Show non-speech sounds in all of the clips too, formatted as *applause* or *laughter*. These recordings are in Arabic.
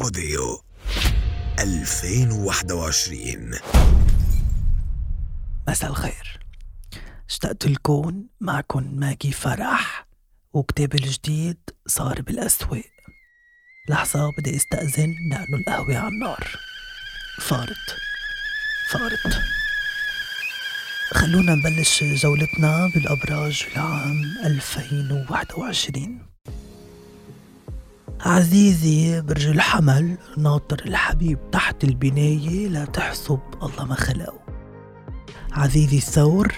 بوديو. 2021 مساء الخير. اشتقت لكم معكم ماجي فرح وكتابي الجديد صار بالأسواق. لحظة بدي استأذن لأنه القهوة على النار. فارت. فارت. خلونا نبلش جولتنا بالأبراج لعام 2021 عزيزي برج الحمل ناطر الحبيب تحت البناية لا تحسب الله ما خلقه. عزيزي الثور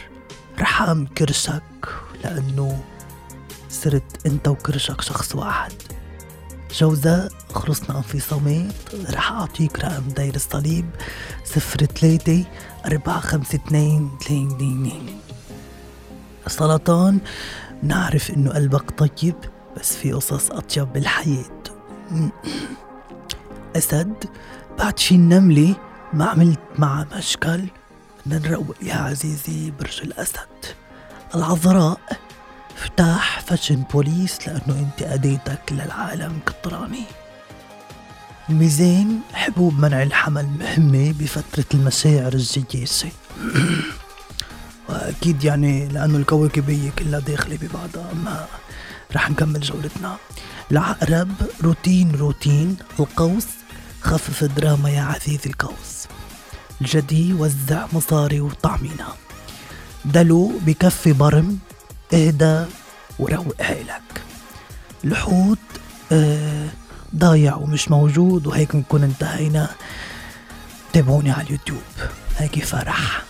رحام كرشك لأنه صرت أنت وكرشك شخص واحد. جوزاء خلصنا انفصامات رح أعطيك رقم داير الصليب صفر ثلاثة أربعة خمسة اثنين اثنين. سرطان نعرف إنه قلبك طيب بس في قصص أطيب بالحياة. *clears throat* أسد. بعد شي النملة ما عملت معها مشكل. بدنا نروق يا عزيزي برج الأسد. العذراء افتح فشن بوليس لأنه أنت أديتك للعالم كالطراني الميزان حبوب منع الحمل مهمة بفترة المشاعر الجياشة *clears throat* وأكيد يعني لأنه الكواكبية كلها داخلة ببعضها أما رح نكمل جولتنا. العقرب روتين روتين القوس خفف دراما يا عزيزي القوس. الجدي وزع مصاري وطعمينا. دلو بكفي برم اهدى وروق حالك الحوت آه ضايع ومش موجود وهيك بنكون انتهينا. تابعوني على اليوتيوب. هيك فرح.